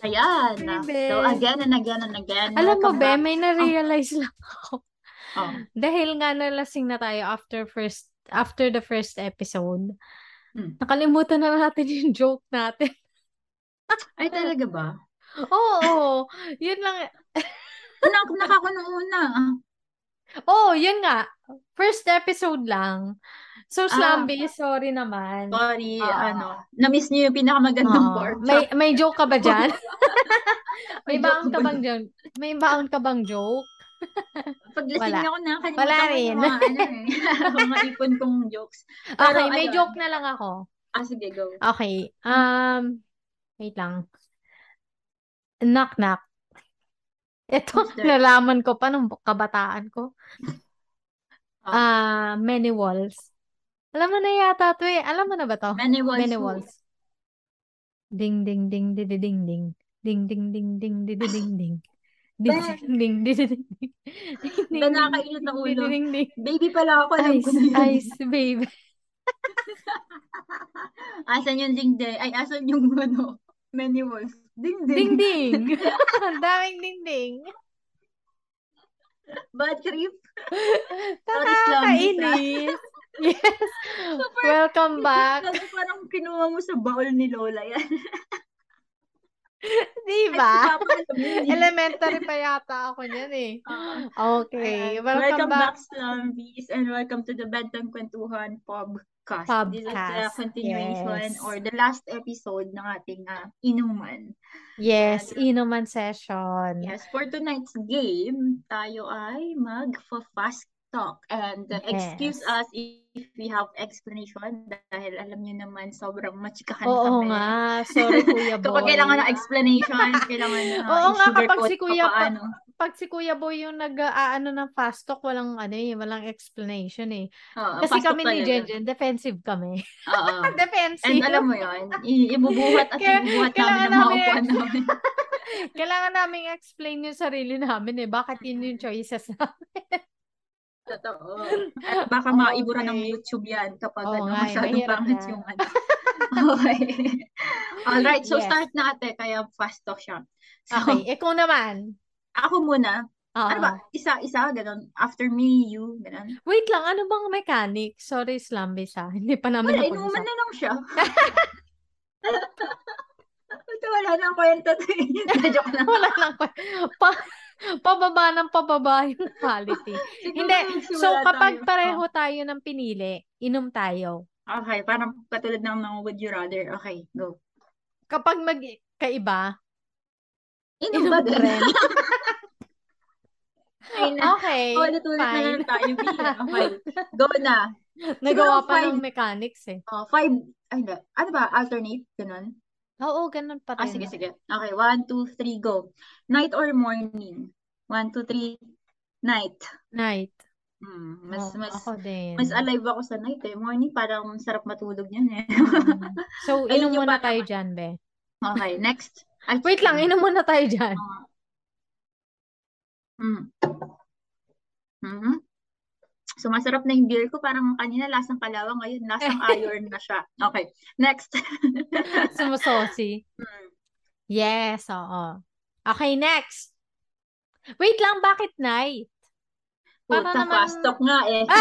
Ayan. Bebe. So, again and again and again. Alam mo, be, back. may na-realize lang ako. Oh. Dahil nga nalasing na tayo after first after the first episode. Hmm. Nakalimutan na natin yung joke natin. Ay, talaga ba? Oo, yun lang. Nak nakakuno una. Oo, yun nga. First episode lang. So, Ah. Slamby, sorry naman. Sorry, Oo. ano. Na-miss niyo yung pinakamagandang Oo. part. May may joke ka ba diyan? may May baon ka ba bang joke? May baon ka bang joke? Pag lasing Wala. ako na, kalimutan Wala ko rin. yung mga, ano, eh, mga ipon kong jokes. Pero, Okay, may ayun. joke na lang ako. Ah, sige, go. Okay. Um, wait lang. Knock knock. Ito, nalaman ko pa nung kabataan ko. Ah. Ah, many walls. Alam mo na yata to eh. Alam mo na ba to? Many walls. Many walls. Ding ding ding di di ding ding. Ding ding ding ding di di ding ding. Ding ding ding di di ding ding. Ding, ding, nakakainit ding, di, di, ulo. ding, ding. Baby pala ako, alam Ice, ice, baby. Asan yung ding ding? Ay, asan yung ano? Many walls. Ding Ding ding. ding. Ang daming ding ding. Bad trip. Slumby, Nakakainis. Yes. Welcome back. Kasi parang kinuha mo sa baul ni Lola yan. Di Ay, si ba? Papa alam yun eh. Elementary pa yata ako niyan eh. Ah. Okay. Ayan. Welcome, back. Slumbies, and welcome to the Bentang Kwentuhan podcast. This is the Podcast. continuation Yes. or the last episode ng ating uh, inuman. Yes, inuman session. Yes, for tonight's game, tayo ay mag-fast talk. And uh, excuse Yes. us if we have explanation dahil alam niyo naman sobrang machikahan Oo kami. nga. Sorry, Kuya Boy. Kapag kailangan ng explanation, kailangan na Oo nga, kapag si Kuya pa pa- paano. Pag si Kuya Boy yung nag-aano ng fast talk, walang ano eh, walang explanation eh. Oo, Kasi kami ni. Jenjen, defensive kami. Oo. defensive. And alam mo yun, i- ibubuhat at Kaya- ibubuhat namin ng mga namin- upuan namin. Kailangan namin explain yung sarili namin eh. Bakit yun yung choices namin. Totoo. At baka maibura ng Okay. YouTube yan kapag Oo ano, eh, masyadong yan. yung ano. Okay. Alright, so Yes. start na ate, kaya fast talk siya. So, Okay, ikaw naman. ako muna. Oo. Ano ba? Isa-isa, ganun. After me, you, ganun. Wait lang, ano bang mechanic? Sorry, Slambis ha. Hindi pa namin Wala, inuman na lang siya. Ito, wala na kwenta to eh. Joke lang. Wala lang. pa, pa- pababa ng pababa yung quality. Hindi. So, kapag tayo. pareho tayo ng pinili, inom tayo. Okay, parang katulad ng mga would you rather. Okay, go. Kapag magkaiba, Inom inom ba din? rin. Ay na. Okay, Ulit-ulit na fine. lang tayo. Okay, go na. Nagawa Siguro pa ng five. mechanics eh. Oh, five, ay hindi. Ano ba? Alternate? Ganun? Oo, ganun pa Ah, rin. sige, sige. Okay, one, two, three, go. Night or morning? One, two, three, night. Night. Hmm, mas, Oo, mas, ako din. mas alive ako sa night eh. Morning, parang sarap matulog yan eh. Mm. So, inom muna parang- tayo dyan, be. Okay, next. Ay, Wait lang, inom muna tayo dyan. Mm. Mhm. So, masarap na yung beer ko. Parang kanina lasang kalawang, ngayon lasang iron na siya. Okay, next. Sumusosi. Mm. Yes, oo. Okay, next. Wait lang, bakit night? Para Puta, naman- fast talk nga eh.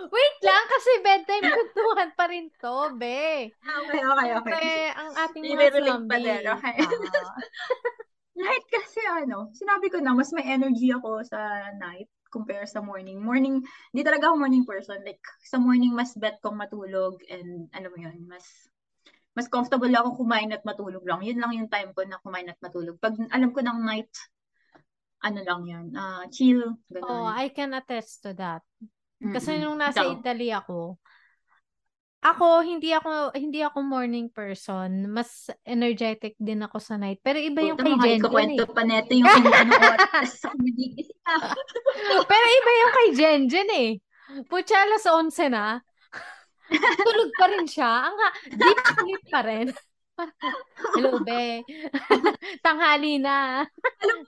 Wait lang, kasi bedtime kwentuhan pa rin to, be. Okay, okay, okay. Kasi ang ating mga I-relate pa zombie. din, okay. Night kasi ano, sinabi ko na, mas may energy ako sa night compare sa morning. Morning, di talaga ako morning person. Like, sa morning, mas bet kong matulog and ano mo yun, mas mas comfortable ako kumain at matulog lang. Yun lang yung time ko na kumain at matulog. Pag alam ko ng night, ano lang yan, ah chill, Oh, ganun. I can attest to that. Kasi Mm-mm. nung nasa Ikaw? Italy ako, ako hindi ako hindi ako morning person. Mas energetic din ako sa night. Pero iba yung Puta, kay Jenjen ikakwento eh. pa neto yung ano sa. Pero iba yung kay Jenjen eh. Putya, alas 11 na. Tulog pa rin siya. Ang ha- deep sleep pa rin. Hello, be. Tanghali na. Alam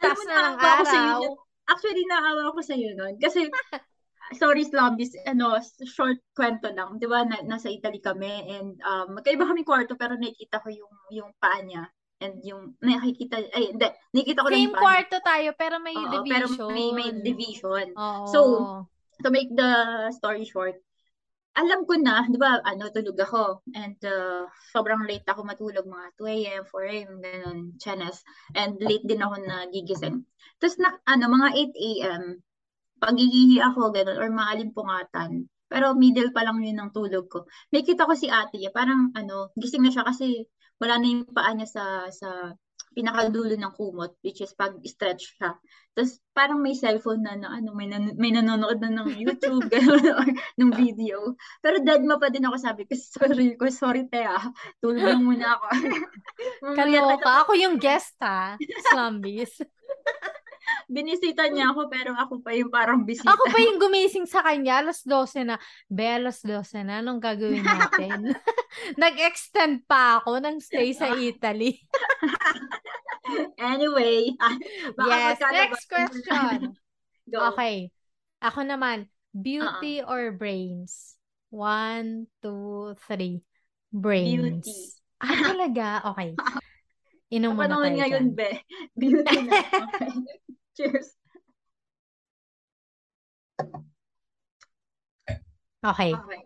Taas mo, na ng ako araw. Actually, naawa ko sa'yo nun. Kasi sorry Slambis, ano, short kwento lang. Di ba, na, nasa Italy kami and um, magkaiba kami kwarto pero nakikita ko yung, yung paa niya and yung nakikita ay hindi nakikita ko Same lang yung paa kwarto tayo pero may Oo, division. pero may may division. Oo. So, to make the story short, alam ko na, di ba, ano, tulog ako. And uh, sobrang late ako matulog, mga 2 a.m., 4 a.m., ganun, chanes. And late din ako nagigising. Tapos, na, ano, mga 8 a.m., pagigihi ako, ganun, or maalimpungatan. Pero middle pa lang yun ng tulog ko. May kita ko si ate, parang, ano, gising na siya kasi wala na yung paa niya sa, sa pinakadulo ng kumot, which is pag-stretch siya. Tapos parang may cellphone na, na ano, may, nan- may nanonood na ng YouTube, gano'n, or ng video. Pero dead ma pa din ako sabi ko, sorry ko, sorry te ah, tulog lang muna ako. Kaloka. Ako yung guest ha, Slumbies. Binisita niya ako, pero ako pa yung parang bisita. Ako pa yung gumising sa kanya, alas 12 na. Be, alas 12 na, anong gagawin natin? Nag-extend pa ako ng stay sa Italy. anyway. baka yes, next question. Go. Okay. Ako naman, beauty or brains? One, two, three. Brains. Beauty. Ah, talaga? Okay. Inom muna Panahon tayo ngayon, be. Beauty na. Okay. Cheers. Okay. Okay.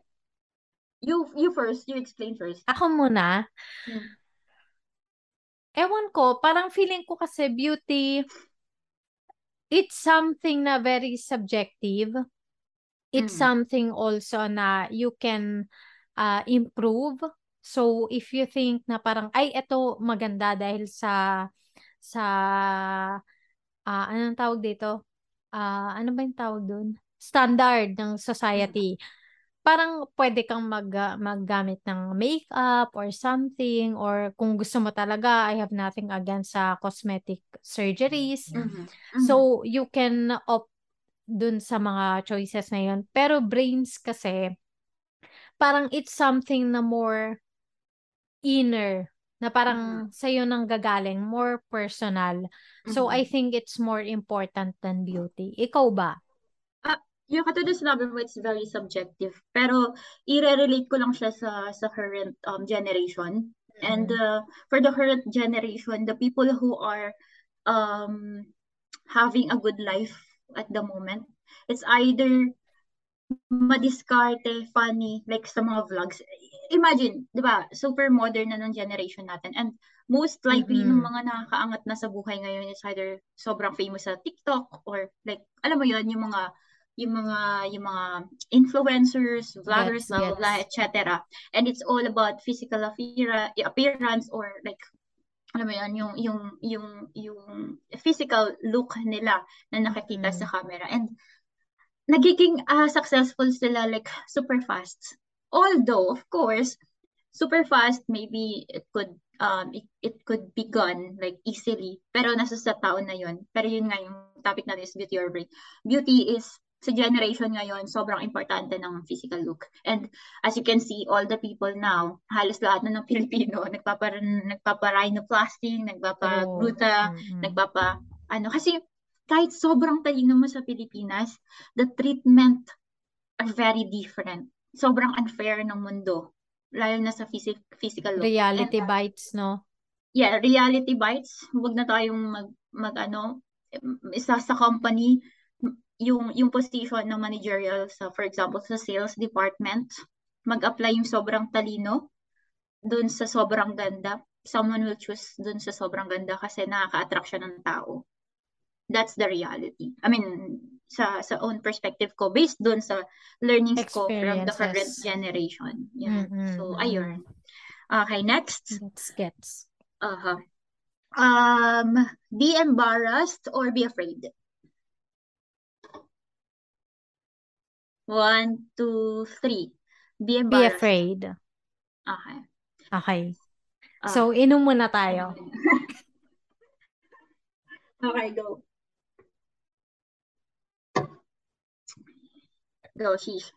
You you first. You explain first. Ako muna. Hmm. Ewan ko, parang feeling ko kasi beauty, it's something na very subjective. It's Mm. something also na you can uh, improve. So, if you think na parang, ay, eto maganda dahil sa, sa, ah anong tawag dito? Ah ano ba yung tawag doon? Standard ng society. Parang pwede kang mag, ah, maggamit ng makeup or something or kung gusto mo talaga, I have nothing against sa cosmetic surgeries. Mhm. So, you can opt dun sa mga choices na yun. Pero brains kasi, parang it's something na more inner, na parang sa'yo nang gagaling, more personal. So, Mhm. I think it's more important than beauty. Ikaw ba? yung katulad sinabi mo, it's very subjective. Pero, i-relate ko lang siya sa sa current um, generation. And uh, for the current generation, the people who are um, having a good life at the moment, it's either madiskarte, funny, like sa mga vlogs. Imagine, di ba, super modern na ng generation natin. And most likely, Mhm. ng mga nakakaangat na sa buhay ngayon is either sobrang famous sa TikTok or like, alam mo yon yung mga yung mga yung mga influencers, vloggers, Gets, blah, gets. etc. And it's all about physical appeara- appearance or like alam mo yan, yung yung yung yung physical look nila na nakikita Mhm. sa camera. And nagiging ah, successful sila like super fast. Although, of course, super fast, maybe it could um it, it could be gone like easily. Pero nasa sa tao na yun. Pero yun nga yung topic natin is beauty or brain. Beauty is sa generation ngayon, sobrang importante ng physical look. And as you can see, all the people now, halos lahat na ng Pilipino, nagpapa, nagpapa-rhinoplasty, nagpapa-gluta, Mm-mm. nagpapa, ano, kasi kahit sobrang talino mo sa Pilipinas, the treatment are very different. Sobrang unfair ng mundo, lalo na sa physic, physical look. Reality And, uh, bites, no? yeah, reality bites, huwag na tayong mag, mag ano, isa sa company, yung, yung position ng managerial sa, for example, sa sales department, mag-apply yung sobrang talino dun sa sobrang ganda. Someone will choose dun sa sobrang ganda kasi nakaka-attract siya ng tao. That's the reality. I mean, sa sa own perspective ko, based dun sa learnings ko from the current generation. Yeah. Mm-mm, So, mm-mm. ayun. Okay, next. Gets, gets. Uh-huh. Um, be embarrassed or be afraid? One, two, three. Be Be embarrassed. afraid. Okay. Okay. Ah, So, inom muna tayo. okay, go. Go, sheesh.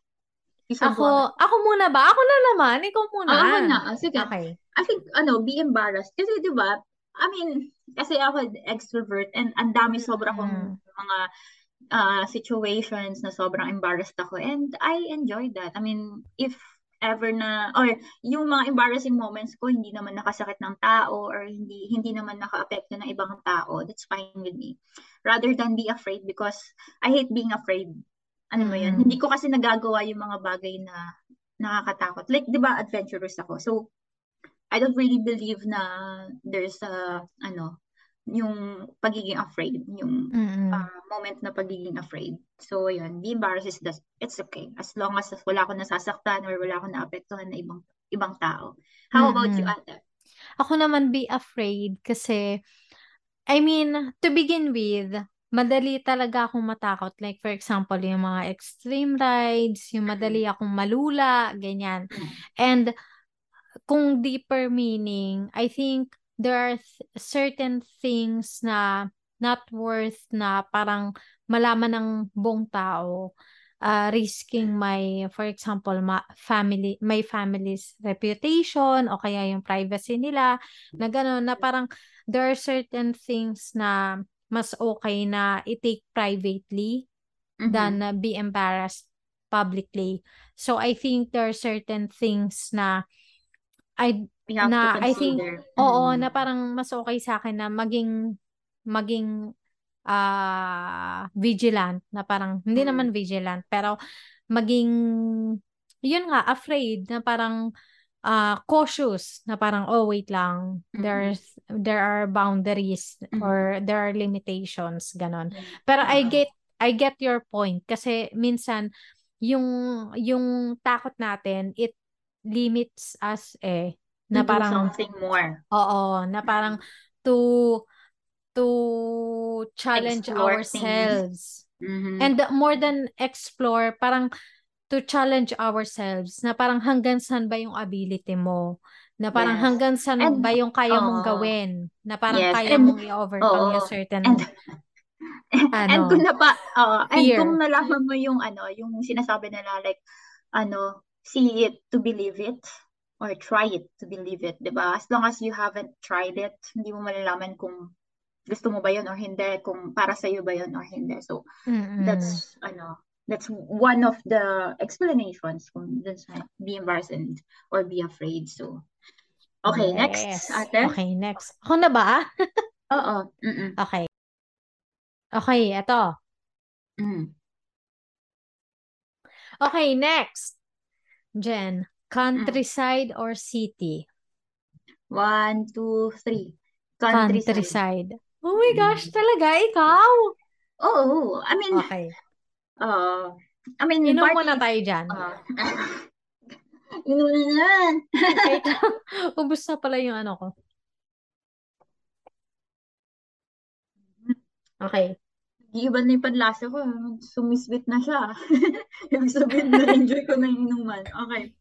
Isa Ako, ako muna ba? Ako na naman. Ikaw muna. Ah, ako na. Ah, Sige. Okay. I think, ano, be embarrassed. Kasi, di ba, I mean, kasi ako extrovert and ang dami sobra kong Mm. mga uh, situations na sobrang embarrassed ako and I enjoyed that. I mean, if ever na or yung mga embarrassing moments ko hindi naman nakasakit ng tao or hindi hindi naman nakaapekto ng ibang tao that's fine with me rather than be afraid because I hate being afraid ano mo yun mm. hindi ko kasi nagagawa yung mga bagay na nakakatakot like 'di ba adventurous ako so I don't really believe na there's a ano yung pagiging afraid, yung mm-hmm. uh, moment na pagiging afraid. So, yun, be embarrassed is that it's okay. As long as wala akong nasasaktan or wala akong naapektuhan na ibang ibang tao. How mm-hmm. about you, Ate? Ako naman be afraid kasi, I mean, to begin with, madali talaga akong matakot. Like, for example, yung mga extreme rides, yung madali akong malula, ganyan. And, kung deeper meaning, I think there are th- certain things na not worth na parang malaman ng buong tao uh, risking my for example ma family my family's reputation o kaya yung privacy nila na gano'n na parang there are certain things na mas okay na i-take privately mm-hmm. than uh, be embarrassed publicly so i think there are certain things na I have na to I think consider. oo na parang mas okay sa akin na maging maging ah vigilant na parang hindi Mm. naman vigilant pero maging yun nga afraid na parang ah cautious na parang oh wait lang Mm. there's there are boundaries Mm. or there are limitations ganon pero I Oo. get I get your point kasi minsan yung yung takot natin it limits us eh na to parang something more. Oo, na parang to to challenge explore ourselves. Mm-hmm. And more than explore, parang to challenge ourselves na parang hanggang saan ba yung ability mo? Na parang yes. hanggang saan and, ba yung kaya mong gawin? Na parang yes. kaya and, mong i-overcome oh, yung certain and, ano, and kung na pa, uh, and kung nalaman mo yung ano, yung sinasabi nila like ano, see it to believe it or try it to believe it, 'di ba? As long as you haven't tried it, hindi mo malalaman kung gusto mo ba 'yon or hindi, kung para sa iyo ba 'yon or hindi. So mm-hmm. that's ano, that's one of the explanations kung dun sa be embarrassed or be afraid. So Okay, yes. next, ate. Okay, next. Ako na ba? Oo. Mm-mm. Okay. Okay, ito. Mm. Okay, next. Jen, Countryside or city? One, two, three. Countryside. Countryside. Oh my gosh, talaga? Ikaw? Oo. Oh, I mean, Okay. Uh, I mean, Inom muna tayo dyan. uh, inom na yan. Wait lang. Ubus na pala yung ano ko. Okay. Iba na yung panlasa ko. Sumisbit na siya. Ibig sabihin na enjoy ko na yung inuman. Okay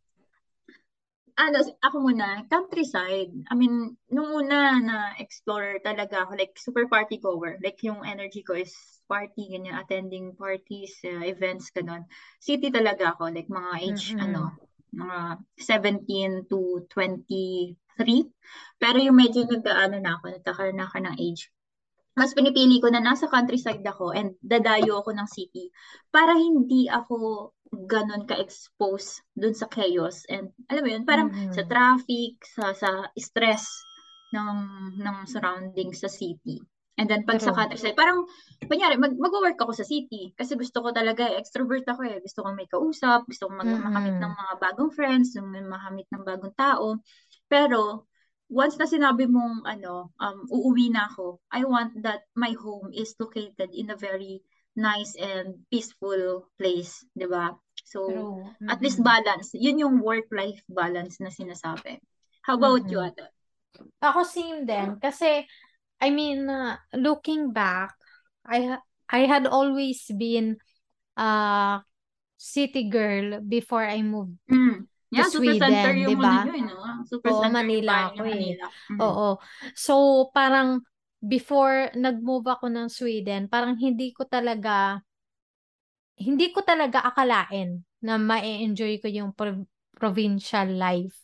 ano, ako muna, countryside. I mean, nung una na explore talaga ako, like super party goer. Like yung energy ko is party, ganyan, attending parties, uh, events, ganun. City talaga ako, like mga age, mm-hmm. ano, mga 17 to 23. Pero yung medyo nagkaano na ako, nagkakaroon na ako ng age. Mas pinipili ko na nasa countryside ako and dadayo ako ng city para hindi ako ganon ka-expose dun sa chaos and alam mo yun parang mm-hmm. sa traffic sa sa stress ng ng surroundings sa city and then pag True. sa countryside parang kunyari mag mag-work ako sa city kasi gusto ko talaga extrovert ako eh gusto ko may kausap gusto ko mag- mm-hmm. makamit ng mga bagong friends makamit ng bagong tao pero once na sinabi mong ano um uuwi na ako I want that my home is located in a very nice and peaceful place, 'di ba? So, mm-hmm. at least balance. Yun yung work-life balance na sinasabi. How about mm-hmm. you, Ate? Ako same din. Kasi, I mean, uh, looking back, I I had always been a city girl before I moved mm. Yeah, to Sweden, di ba? Super Oo, Manila ako eh. Mm-hmm. Oo. So, parang before nag-move ako ng Sweden, parang hindi ko talaga hindi ko talaga akalain na ma-enjoy ko yung provincial life.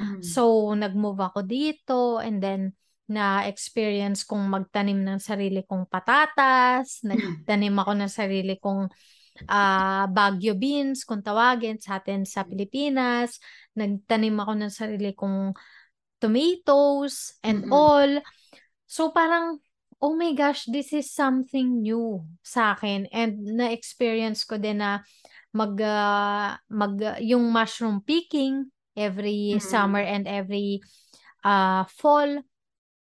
Mm. So, nag-move ako dito and then na experience kong magtanim ng sarili kong patatas, nagtanim ako ng sarili kong uh, Baguio beans kung tawagin sa atin sa Pilipinas, nagtanim ako ng sarili kong tomatoes and mm-hmm. all. So parang oh my gosh, this is something new sa akin and na-experience ko din na mag uh, mag uh, yung mushroom picking every mm-hmm. summer and every uh, fall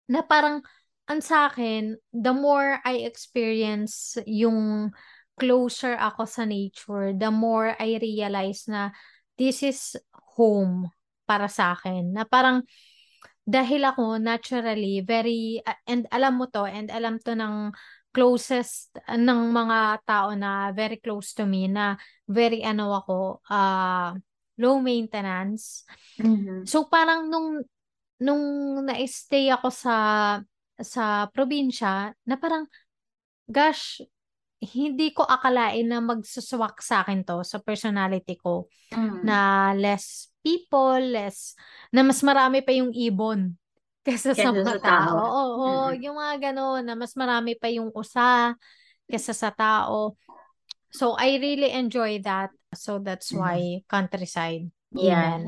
na parang ang sa akin the more I experience yung closer ako sa nature the more I realize na this is home para sa akin na parang dahil ako naturally very and alam mo to and alam to ng closest ng mga tao na very close to me na very ano ako uh low maintenance. Mm-hmm. So parang nung nung na-stay ako sa sa probinsya na parang gosh hindi ko akalain na magsuswak sa akin to sa personality ko mm. na less people, less na mas marami pa yung ibon kesa sa mga tao. Oo, oo mm. yung mga gano'n na mas marami pa yung usa kesa sa tao. So I really enjoy that. So that's why countryside. Yeah.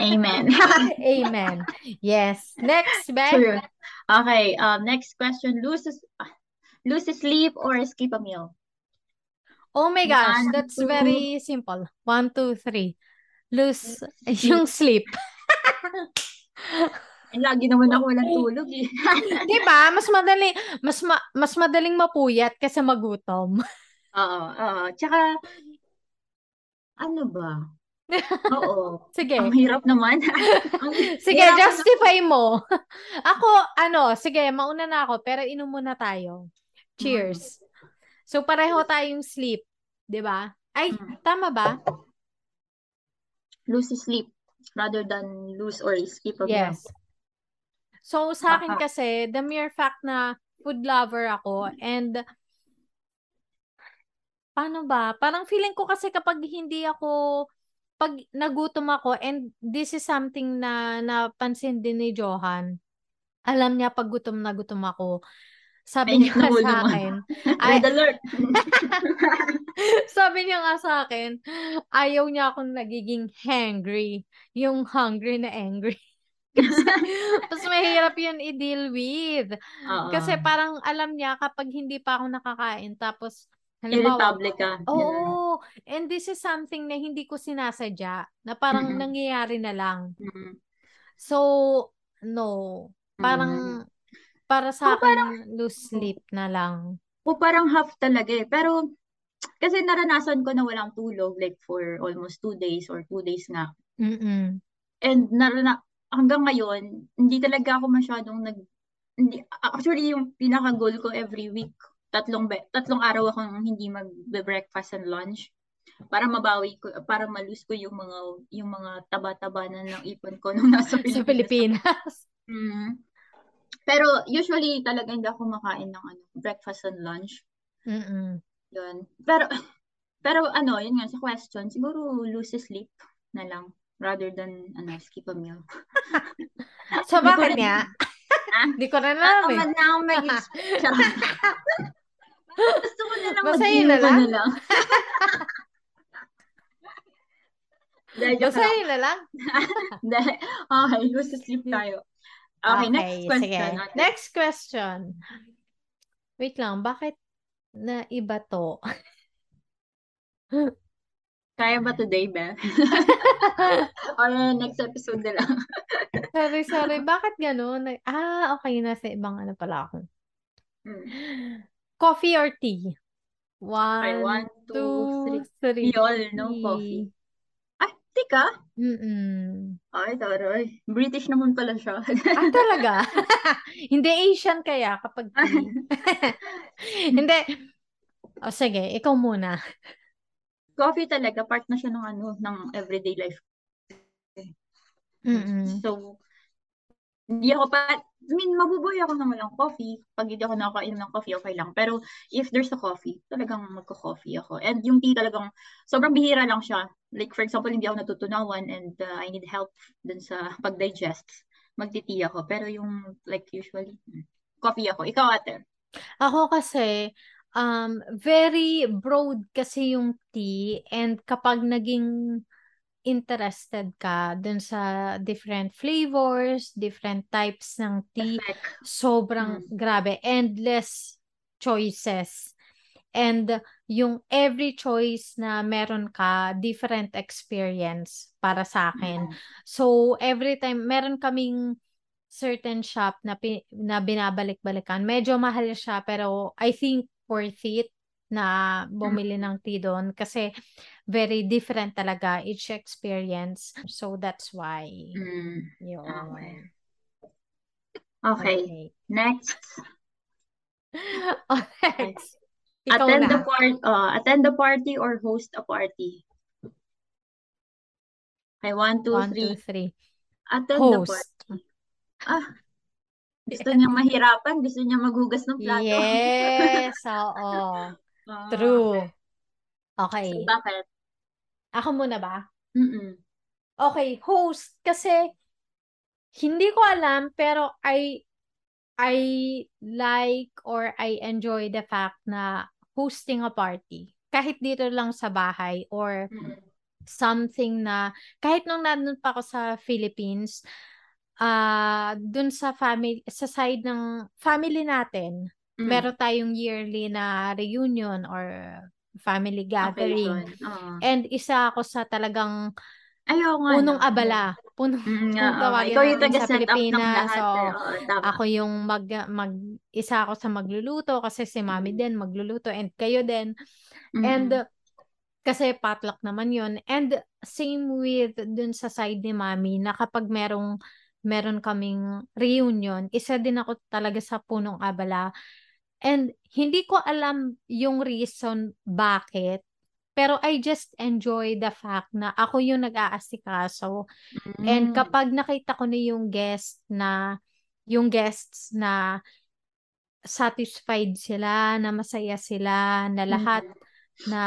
Amen. Amen. Yes. Next, Ben. True. Okay. Um, next question. Lose lose sleep or skip a meal? Oh my gosh, One, that's two. very simple. One, two, three. Lose yung sleep. Lagi naman ako walang tulog eh. 'Di ba? Mas madali mas ma, mas madaling mapuyat kaysa magutom. Oo, oo. Tsaka ano ba? Oo. sige. Ang hirap naman. sige, hirap justify na... mo. ako, ano, sige, mauna na ako, pero inom muna tayo. Cheers. Mm. So, pareho tayong sleep. ba? Ay, mm. tama ba? Lose sleep rather than lose or skip a Yes. Meal. So, sa akin kasi, the mere fact na food lover ako and paano ba? Parang feeling ko kasi kapag hindi ako pag nagutom ako and this is something na napansin din ni Johan. Alam niya pag gutom na gutom ako. Sabi niya nga sa akin. Ay, alert. sabi niya nga sa akin, ayaw niya akong nagiging hangry. Yung hungry na angry. Kasi mahirap yun i-deal with. Uh-oh. Kasi parang alam niya kapag hindi pa ako nakakain tapos halimbawa ka. Oo. Oh, and this is something na hindi ko sinasadya na parang mm-hmm. nangyayari na lang. Mm-hmm. So, no. Parang mm-hmm. para sa oh, akin parang, lose sleep na lang. O parang half talaga eh. Pero kasi naranasan ko na walang tulog like for almost two days or two days nga. Mm-mm. And narana hanggang ngayon, hindi talaga ako masyadong nag hindi, actually yung pinaka goal ko every week, tatlong be, tatlong araw akong hindi mag-breakfast and lunch para mabawi ko para malus ko yung mga yung mga taba-taba na ng ipon ko nung nasa Pilipinas. Sa Pilipinas. mm. Pero usually talaga hindi ako makain ng ano, breakfast and lunch. Mm. Yun. Pero pero ano, yun nga sa question, siguro lose sleep na lang rather than ano, skip a meal. so, bakit nga? Hindi ko na alam eh. Ako na ako mag Gusto ko na lang Basahin na lang? Na lang. Basahin na lang? okay, gusto sleep tayo. Okay, okay next question. Sige. Next question. Wait lang, bakit na iba to? Kaya ba today, Beth? Or next episode na lang? sorry, sorry. Bakit gano'n? Ah, okay. Nasa ibang ano pala ako. Hmm. Coffee or tea? One, okay, one two, two three. We all know coffee. Ah, tea ka? Mm-mm. Ay, taray. British naman pala siya. ah, talaga? Hindi Asian kaya kapag tea. Hindi. O, oh, sige. Ikaw muna coffee talaga part na siya ng ano ng everyday life. Mm-hmm. So hindi ako pa I mean, mabubuhay ako ng walang coffee. Pag hindi ako nakakainom ng coffee, okay lang. Pero if there's a coffee, talagang magko-coffee ako. And yung tea talagang, sobrang bihira lang siya. Like, for example, hindi ako natutunawan and uh, I need help dun sa pag-digest. magti-tea ako. Pero yung like usually, hmm, coffee ako. Ikaw ate? Ako kasi, um, very broad kasi yung tea and kapag naging interested ka dun sa different flavors, different types ng tea, Effect. sobrang Mm. grabe, endless choices. And yung every choice na meron ka, different experience para sa akin. Mm. So, every time, meron kaming certain shop na, pi- na binabalik-balikan. Medyo mahal siya, pero I think worth it na bumili ng tea doon kasi very different talaga each experience. So, that's why. Mm. Yun. Okay. Okay. Okay. Next. Okay. Ikaw attend na. the part uh, attend the party or host a party. Okay, one, two, One, three. two, three. Attend the Host. party. Ah, gusto niya mahirapan, gusto niya maghugas ng plato. Yes, oo. Ah, True. okay. Okay. So, bakit? Ako muna ba? Mm-mm. Okay, host kasi hindi ko alam pero I I like or I enjoy the fact na hosting a party. Kahit dito lang sa bahay or Mm-mm. something na kahit nung nandun pa ako sa Philippines, ah dun sa family sa side ng family natin, Mm. meron tayong yearly na reunion or family gathering. Occasion. Oo. And isa ako sa talagang Ayaw nga, punong no? abala. Punong, Mm, kung oo. tawagin Ikaw yung natin sa taga-set up ng Pilipinas. lahat. So, eh. Oo, tama. ako yung mag, mag, isa ako sa magluluto kasi si mami Mm. din magluluto and kayo din. Mm-mm. And kasi potluck naman yun. And same with dun sa side ni mami na kapag merong meron kaming reunion, isa din ako talaga sa punong abala. And hindi ko alam yung reason bakit, pero I just enjoy the fact na ako yung nag-aasikaso. And Mm. kapag nakita ko na yung guest na, yung guests na satisfied sila, na masaya sila, na lahat Mm. na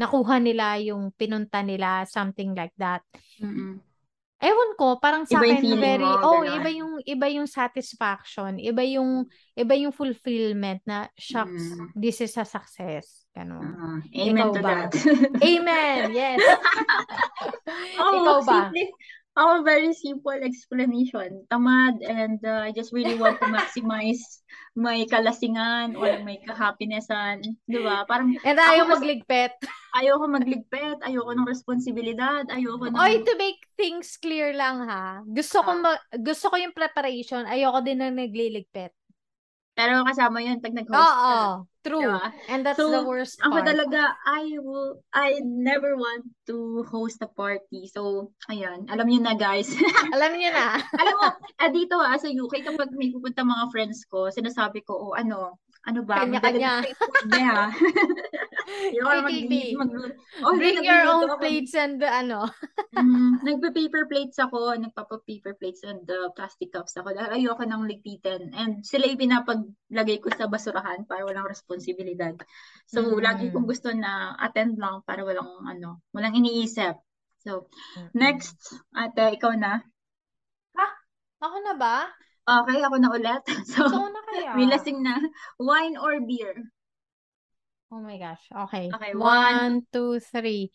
nakuha nila yung pinunta nila, something like that. Mm-mm. Ewan ko, parang sa Iba akin very, mo, oh, ganon. iba yung iba yung satisfaction, iba yung iba yung fulfillment na shucks, Mm. this is a success. Ganon. Ah, amen Ikaw to ba? that. Amen. Yes. Oh, Ikaw ba? simple. Ako, very simple explanation. Tamad and uh, I just really want to maximize my kalasingan or my kahappinessan. Di ba? Parang And ayaw Ako mas- magligpit. ayoko magligpit, ayoko ng responsibilidad, ayoko ng... Oy, to make things clear lang ha. Gusto ko Ah. ma- gusto ko yung preparation, ayoko din na nagliligpit. Pero kasama yun pag nag-host Oo, ka. true. Diba? And that's So, the worst Ako part. talaga, I will, I never want to host a party. So, ayan, alam niyo na guys. Alam niyo na. alam mo, eh, dito ah, sa UK, kapag may pupunta mga friends ko, sinasabi ko, oh, ano, ano ba, Kanya-kanya. na ha. PKB. mag, oh, Bring hindi, your own ako. plates and ano. Mm, nagpa-paper plates ako, nagpapa-paper plates and uh, plastic cups ako. Dahil ayoko nang ligpitin. And sila yung pinapaglagay ko sa basurahan para walang responsibilidad. So, Mm. lagi kong gusto na attend lang para walang, ano, walang iniisip. So, Mm-mm. next, ate, ikaw na. Ako na ba? Okay, ako na ulit. So, Ikaw na kaya? may lasing na. Wine or beer? Oh my gosh. Okay. Okay, one. One, two, three.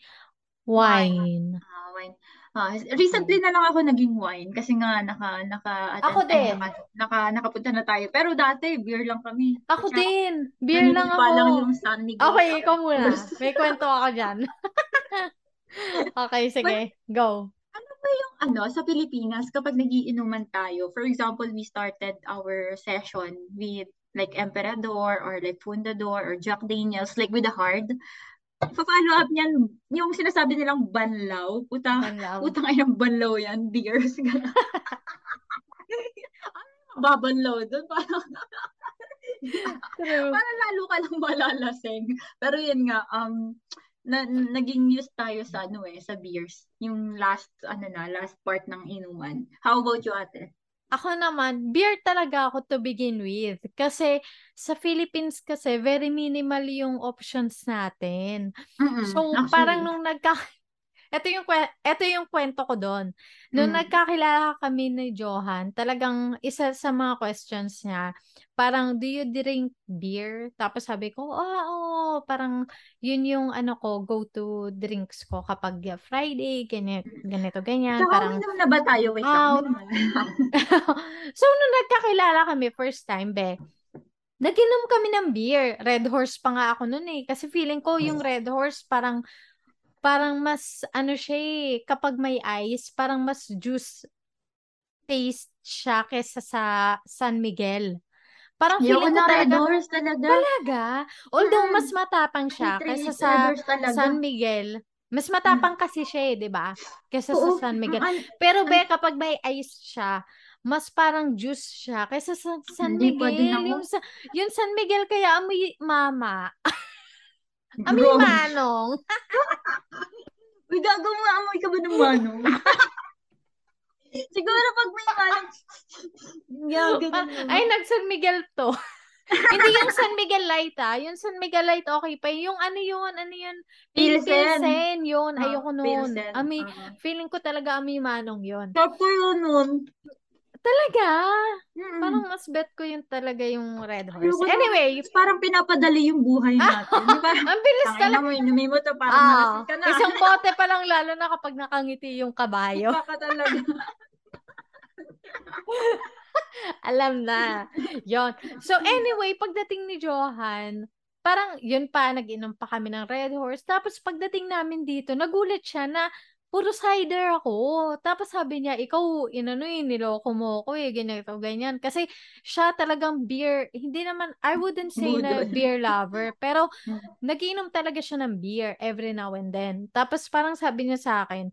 Wine. Ah, wine. Ah, recently na lang ako naging wine kasi nga naka naka Ako ay, din. naka, naka nakapunta na tayo. Pero dati beer lang kami. Ako Tsaka, din. Beer lang naninipa lang ako. yung San Miguel. Okay, ikaw muna. May kwento ako dyan. okay, sige. Go. Ano, sa Pilipinas, kapag nagiinuman tayo, for example, we started our session with like Emperador or like Fundador or Jack Daniels, like with the hard. Pa-follow up niyan, yung sinasabi nilang banlaw. Puta, Banlaw. Utang ay banlaw yan, beers. Ano babanlaw doon? Parang, True. parang lalo ka lang malalasing. Pero yun nga, um, na, naging used tayo sa ano eh, sa beers. Yung last, ano na, last part ng inuman. How about you, ate? Ako naman, beer talaga ako to begin with. Kasi sa Philippines kasi, very minimal yung options natin. Mm-mm, So, actually. parang nung nagka ito yung, ito yung kwento ko doon. Noong Mm. nagkakilala kami ni Johan, talagang isa sa mga questions niya, parang, do you drink beer? Tapos sabi ko, ah, oo, parang yun yung ano ko, go-to drinks ko kapag Friday, ganito, ganito ganyan. Tsaka Parang, uminom na ba tayo? Wait lang. so, nung nagkakilala kami first time, be, Nag-inom kami ng beer. Red Horse pa nga ako noon eh. Kasi feeling ko yung Red Horse parang parang mas ano siya eh, kapag may ice, parang mas juice taste siya kesa sa San Miguel. Parang Ayoko feeling ko talaga, talaga. talaga, although Mm. mas matapang siya kesa sa. San Miguel. Mas matapang kasi siya eh, di ba? Kesa sa. San Miguel. Pero be, kapag may ice siya, mas parang juice siya kaysa sa San Miguel. Yung, sa, yung San Miguel kaya amoy mama. Amoy Bro. manong. Uy, gago mo, amoy ka ba ng manong? Siguro pag may manong, ganyan Pa-. Ay, nag San Miguel to. Hindi yung San Miguel Light ah. Yung San Miguel Light okay pa. Yung ano yun, ano yun? Pil- Pilsen. Pilsen, yun. Ah, Ayoko nun. Pilsen. Amoy, Ah. feeling ko talaga amoy manong yun. Ko yun nun. Talaga? Mm-mm. Parang mas bet ko yun talaga yung Red Horse. Ayoko. Anyway, Parang pinapadali yung buhay natin. Di ba? ang bilis talaga. mo, inumin mo to para Ah, malasing ka na. isang bote pa lang lalo na kapag nakangiti yung kabayo. Iba ka talaga. Alam na. Yon. So anyway, pagdating ni Johan, parang yun pa, nag-inom pa kami ng Red Horse. Tapos pagdating namin dito, nagulat siya na puro cider ako. Tapos sabi niya, ikaw, inano eh, niloko mo ko eh, ganito, ganyan. Kasi siya talagang beer, hindi naman, I wouldn't say na beer lover, pero nagiinom talaga siya ng beer every now and then. Tapos parang sabi niya sa akin,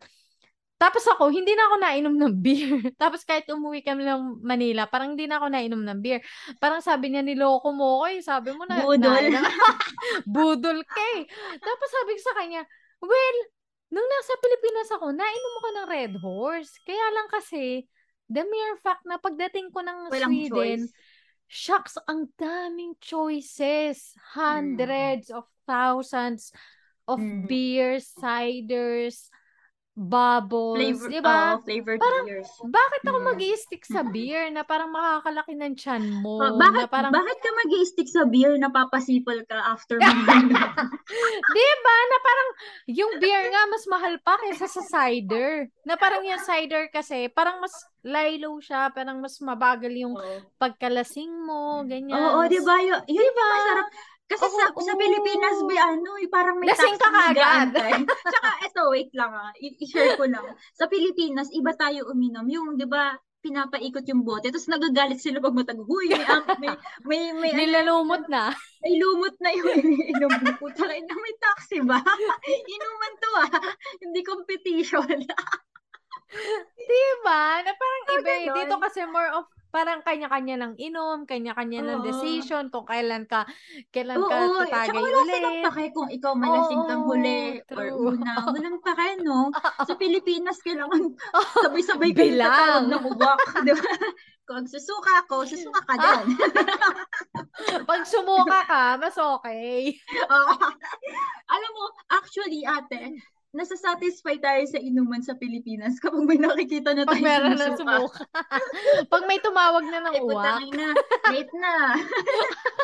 tapos ako, hindi na ako nainom ng beer. Tapos kahit umuwi kami ng Manila, parang hindi na ako nainom ng beer. Parang sabi niya, niloko mo ko eh. Sabi mo na, Budol. nainom- Budol ka eh. Tapos sabi ko sa kanya, well, nung nasa Pilipinas ako, nainom ako ng Red Horse. Kaya lang kasi, the mere fact na pagdating ko ng Walang Sweden, choice. shucks, ang daming choices. Hundreds of thousands of Mm. beers, ciders, bubbles, Flavor, di ba? oh, flavored Parang- beers. Bakit ako Mm. mag stick sa beer na parang makakalaki ng tiyan mo? Na bakit, parang, bakit ka mag stick sa beer na papasipol ka after mag di ba? Na parang, yung beer nga mas mahal pa kaysa sa cider. Na parang yung cider kasi, parang mas lilo siya, parang mas mabagal yung pagkalasing mo, ganyan. Oo, di ba? Yun, yun Diba? yung masarap. Kasi sa, Oo. sa Pilipinas, be, ano, eh, parang may Lasing tax ka kaagad. nag-aantay. Tsaka, eto, wait lang ah. I- I-share ko lang. Sa Pilipinas, iba tayo uminom. Yung, di ba, pinapaikot yung bote, tapos nagagalit sila pag matag, huy, may, may, may, may, ano, Nilalumot na. may lumot na yung iniinom mo. Puta kayo na may taxi ba? Inuman to ah. Hindi competition. Diba? Na parang Ah, iba eh. Dito kasi more of parang kanya-kanya ng inom, kanya-kanya ng Oo. decision kung kailan ka kailan Oo, ka tsaka tatagay wala uli. silang pake kung ikaw malasing kang Oo, huli or una. Walang pake, no? Sa Pilipinas, kailangan sabay-sabay kayo Bilang. tatawag ng uwak. Di ba? Kung susuka ako, susuka ka din. Pag sumuka ka, mas okay. Oo. Alam mo, actually, ate, nasa-satisfy tayo sa inuman sa Pilipinas kapag may nakikita na Pag tayo meron na sumuka. Pag may tumawag na ng Ay, uwak. ina, late na.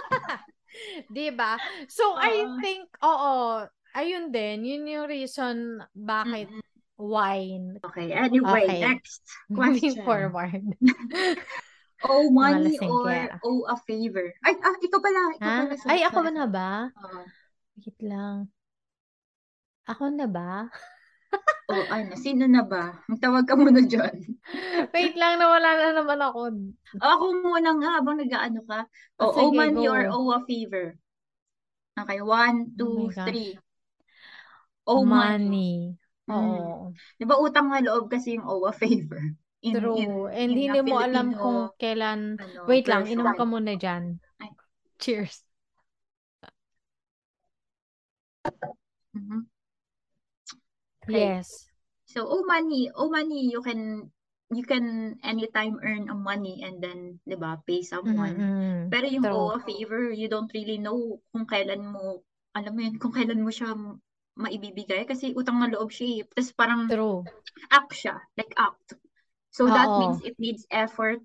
Diba? So, I Oo. think, oo, ayun din, yun yung reason bakit Mm-mm. wine. Okay, anyway, Okay. next Moving question. forward. Oh, money or oh, a favor? Ay, ah, ikaw pala. Ikaw pala. Ay, ako na ba? Oo. Wait lang. Ako na ba? Oh, ano, sino na ba? Magtawag ka muna dyan. Wait lang, nawala na naman ako. Ako muna nga habang nag-ano ka. Oh, Oh, oh or go. oh, a favor? Okay, one, Oh two, gosh. three. Oh, money. Mm. Oo. Di ba utang nga loob kasi yung oh, a favor? In, in, True. And in hindi mo alam kung kailan. ano, Wait lang, inom ka muna dyan. Ay. Cheers. Mhm. Okay. Yes. So, oh money, oh money, you can you can anytime earn a money and then, 'di ba, pay someone. Mm-mm. Pero yung True. oh a favor, you don't really know kung kailan mo, alam mo yun, kung kailan mo siya maibibigay kasi utang na loob siya eh. Tapos parang True. act siya, like act. So that Oo. means it needs effort,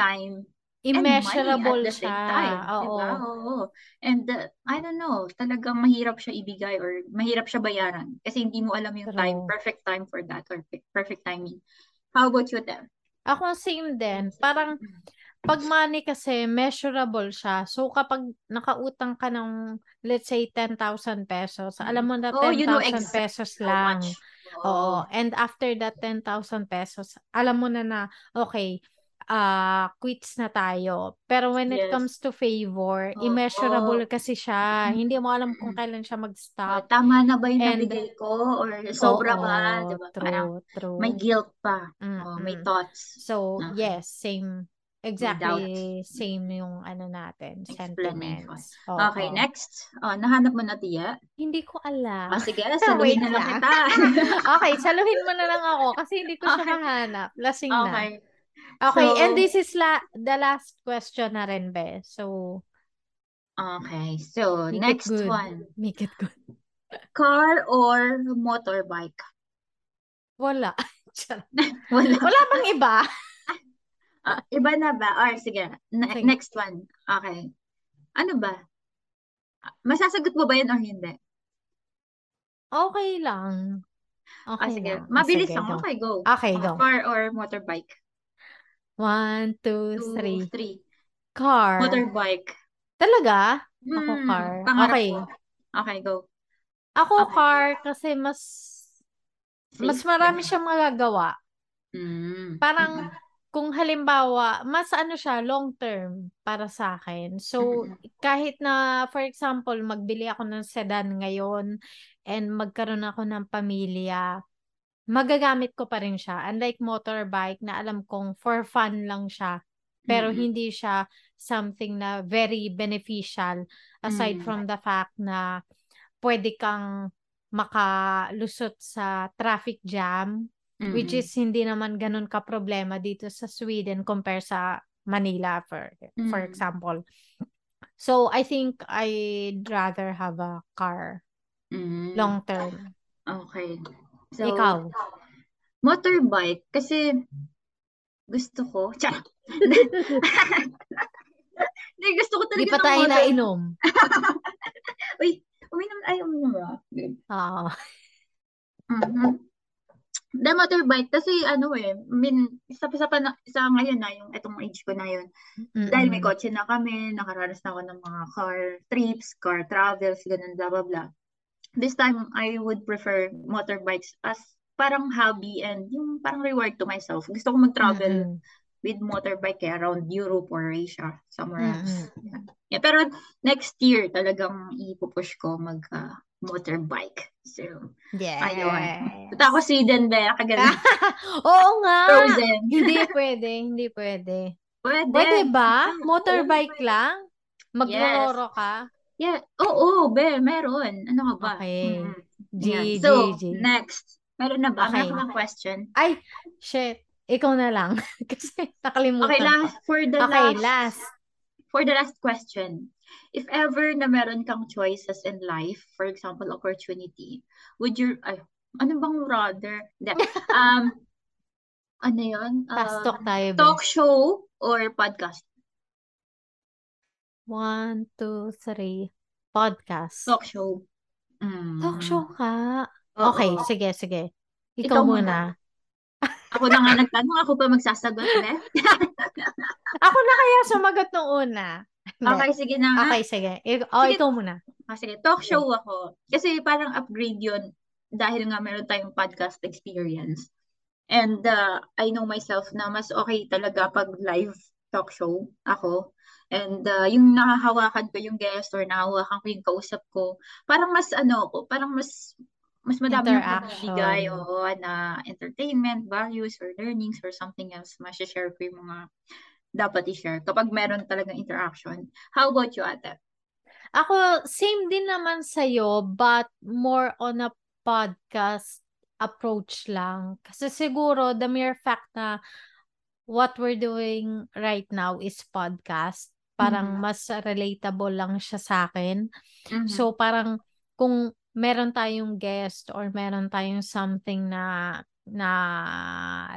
time, and money at Immeasurable same siya. time. Oo. Diba? Oo. And uh, I don't know, talagang mahirap siya ibigay or mahirap siya bayaran kasi hindi mo alam yung time, perfect time for that or pe- perfect timing. How about you, Tem? Ako same din. Parang pag money kasi measurable siya. So kapag nakautang ka ng let's say 10,000 pesos, alam mo na Oh, you know 10,000 exactly pesos lang. much. Oo. And after that 10,000 pesos, alam mo na na okay, ah quits na tayo. Pero when it Yes. comes to favor, Oo. immeasurable kasi siya. Hindi mo alam kung Mm. kailan siya Oh, mag-stop. tama na ba yung And nabigay ko or sobra oo, ba, 'di ba? Parang true, may true. guilt pa. Oh, may thoughts. So, Okay. yes, same. Exactly same yung ano natin, sentiments. Okay, Oo. next. Oh, nahanap mo na, Tia? Hindi ko alam. Ah, sige, saluhin na lang kita. Okay, saluhin mo na lang ako kasi hindi ko siya Okay. mahanap. Lasing na. Okay. Okay, and So, this is la the last question na rin, be. So, okay. So, make next one. Make it good. Car or motorbike? Wala. Wala. Wala bang iba? Ah, iba na ba? Or sige, ne- Sige. next one. Okay. Ano ba? Masasagot mo ba yan o hindi? Okay lang. Ah, Okay sige. lang. Ah, Mabilis sige, lang. go. Okay, go. Okay, Ah, go. car or motorbike? One, two, Two, three. three. Car. Motorbike. Talaga? Ako Hmm, car. pangarap Okay. ko. Okay, go. Ako Okay. car kasi mas mas Safe. marami ganun. siyang magagawa. Mm. Parang Mm-mm. kung halimbawa, mas ano siya, long term para sa akin. So, kahit na, for example, magbili ako ng sedan ngayon and magkaroon ako ng pamilya, magagamit ko pa rin siya. Unlike motorbike na alam kong for fun lang siya. Pero Mm-mm. hindi siya something na very beneficial aside Mm. from the fact na pwede kang makalusot sa traffic jam which Mm-mm. is hindi naman ganun ka problema dito sa Sweden compare sa Manila for for Mm. example. So I think I'd rather have a car Mm. long term. Okay. So, Ikaw? motorbike kasi gusto ko. Tsa! Hindi, gusto ko Di talaga pa ng tayo motor. nainom. Uy, uminom, ay, uminom? Good. Oo. Mhm. The motorbike, kasi ano eh, I mean, isa pa sa, pana- sa ngayon na, yung itong age ko na yun, dahil may kotse na kami, nakaranas na ako ng mga car trips, car travels, ganun, blah, blah, blah. This time, I would prefer motorbikes as parang hobby and yung parang reward to myself. Gusto ko mag-travel Mm-mm. with motorbike eh, around Europe or Asia, somewhere else. Mm-mm. Yeah. Yeah, pero next year, talagang ipupush ko mag ah, motorbike. So, ayun. Yes. Punta ako Sweden, be, kagaling. Oo nga. Frozen. Hindi pwede, hindi pwede. Pwede. Pwede ba? Motorbike lang? Yes. Magrororo ka? Yeah. Oo, be, meron. Ano ka ba? Okay. G. G, So, G. next. Meron na ba? Okay. Meron ka question? Ay, shit. Ikaw na lang. Kasi Okay, nakalimutan ko. last, for the Okay, last, last. for the last question. If ever na meron kang choices in life, for example, opportunity, would you, ay, ano bang rather? Hindi. Um, ano yun? Fast Um, talk tayo, be. talk show or podcast? One, two, three. Podcast. Talk show. Talk Mm. show ka? Oo. Okay, sige, sige. Ikaw Ikaw muna. muna. Ako na nga nagtanong, ako pa magsasagot, be? Ako na kaya sumagot nung una. Okay, sige na nga. Okay, sige. Ik- oh, Sige. ikaw muna. Ah, sige, talk show ako. Kasi parang upgrade yun dahil nga meron tayong podcast experience. And uh, I know myself na mas okay talaga pag live talk show ako. And uh, yung nahahawakan ko yung guest or nahahawakan ko yung kausap ko, parang mas ano ko, parang mas mas madami yung Interaction. mabibigay oo, na entertainment, values, or learnings, or something else. Masha-share ko yung mga dapat i-share kapag meron talagang interaction. How about you, ate? Ako, same din naman sa'yo, but more on a podcast approach lang. Kasi siguro, the mere fact na what we're doing right now is podcast, parang Mhm. mas relatable lang siya sa akin. Mhm. So, parang kung meron tayong guest or meron tayong something na na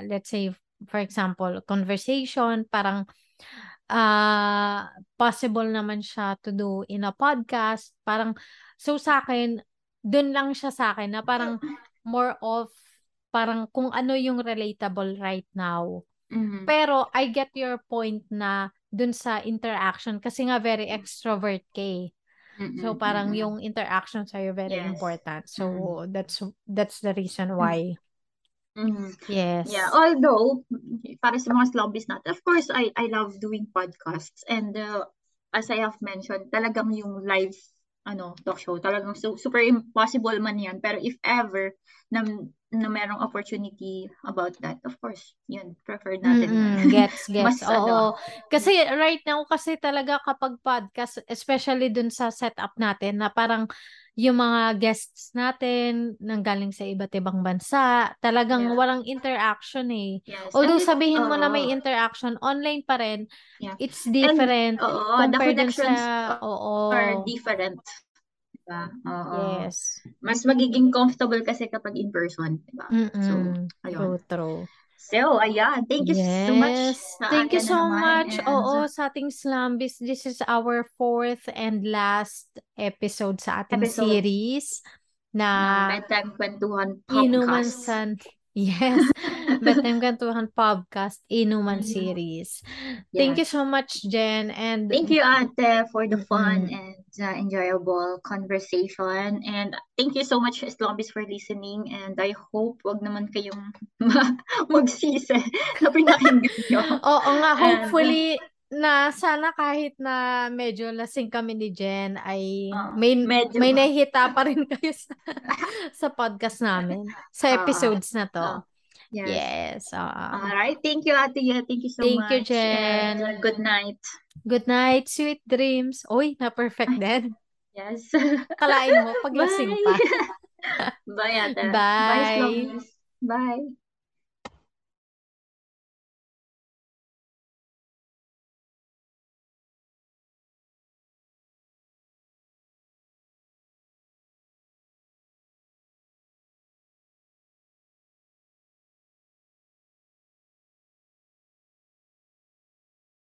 let's say for example conversation parang uh, possible naman siya to do in a podcast parang so sa akin dun lang siya sa akin na parang more of parang kung ano yung relatable right now Mhm. pero I get your point na dun sa interaction kasi nga very extrovert ka eh. So Mm-mm, parang mm-mm. yung interaction sa'yo very Yes. important. So that's that's the reason why. Mhm. Yes. Yeah, although para sa mga slumbies natin, of course I I love doing podcasts and uh, as I have mentioned, talagang yung live ano talk show, talagang su- super impossible man yan. Pero if ever na, na merong opportunity about that, of course, yun, prefer natin yun. Mm-mm, gets, Mas gets. ano, Oo. Kasi right now, kasi talaga kapag podcast, especially dun sa setup natin, na parang yung mga guests natin nanggaling sa iba't ibang bansa, talagang Yeah. walang interaction eh. yes. Although And sabihin mo na may oo. interaction, online pa rin, Yeah. it's different Oo, the compared connections sa, oo. are different. Diba? Oo. Yes. Mas magiging comfortable kasi kapag in person, diba? So, Mm-mm. ayun. True, true. So, ayan. Thank you so much. Yes. sa Thank you so naman. much. And, Oo, sa ating Slambis, this is our fourth and last episode sa ating Episode. series na Bedtime Kwentuhan Inuman Podcast. San Yes. Bedtime Kantuhan Podcast Inuman series. Thank you Yes. so much, Jen. And Thank you, Ate, for the fun Mhm. and uh, enjoyable conversation. And thank you so much, Slumbies, for listening. And I hope wag naman kayong ma- magsisi na pinakinggan nyo. Oo nga, And- hopefully na sana kahit na medyo lasing kami ni Jen ay Oo, may medyo. may nahihita pa rin kayo sa, sa podcast namin, sa episodes na to. Oo. Yes. Yes. oo. Alright. Thank you, Ate. Yeah, thank you so Thank you, much. Jen. And uh, good night. Good night, sweet dreams. Uy, na-perfect din. Yes. Kalain mo, paglasing pa. Bye, Ate. Bye. Bye. Bye.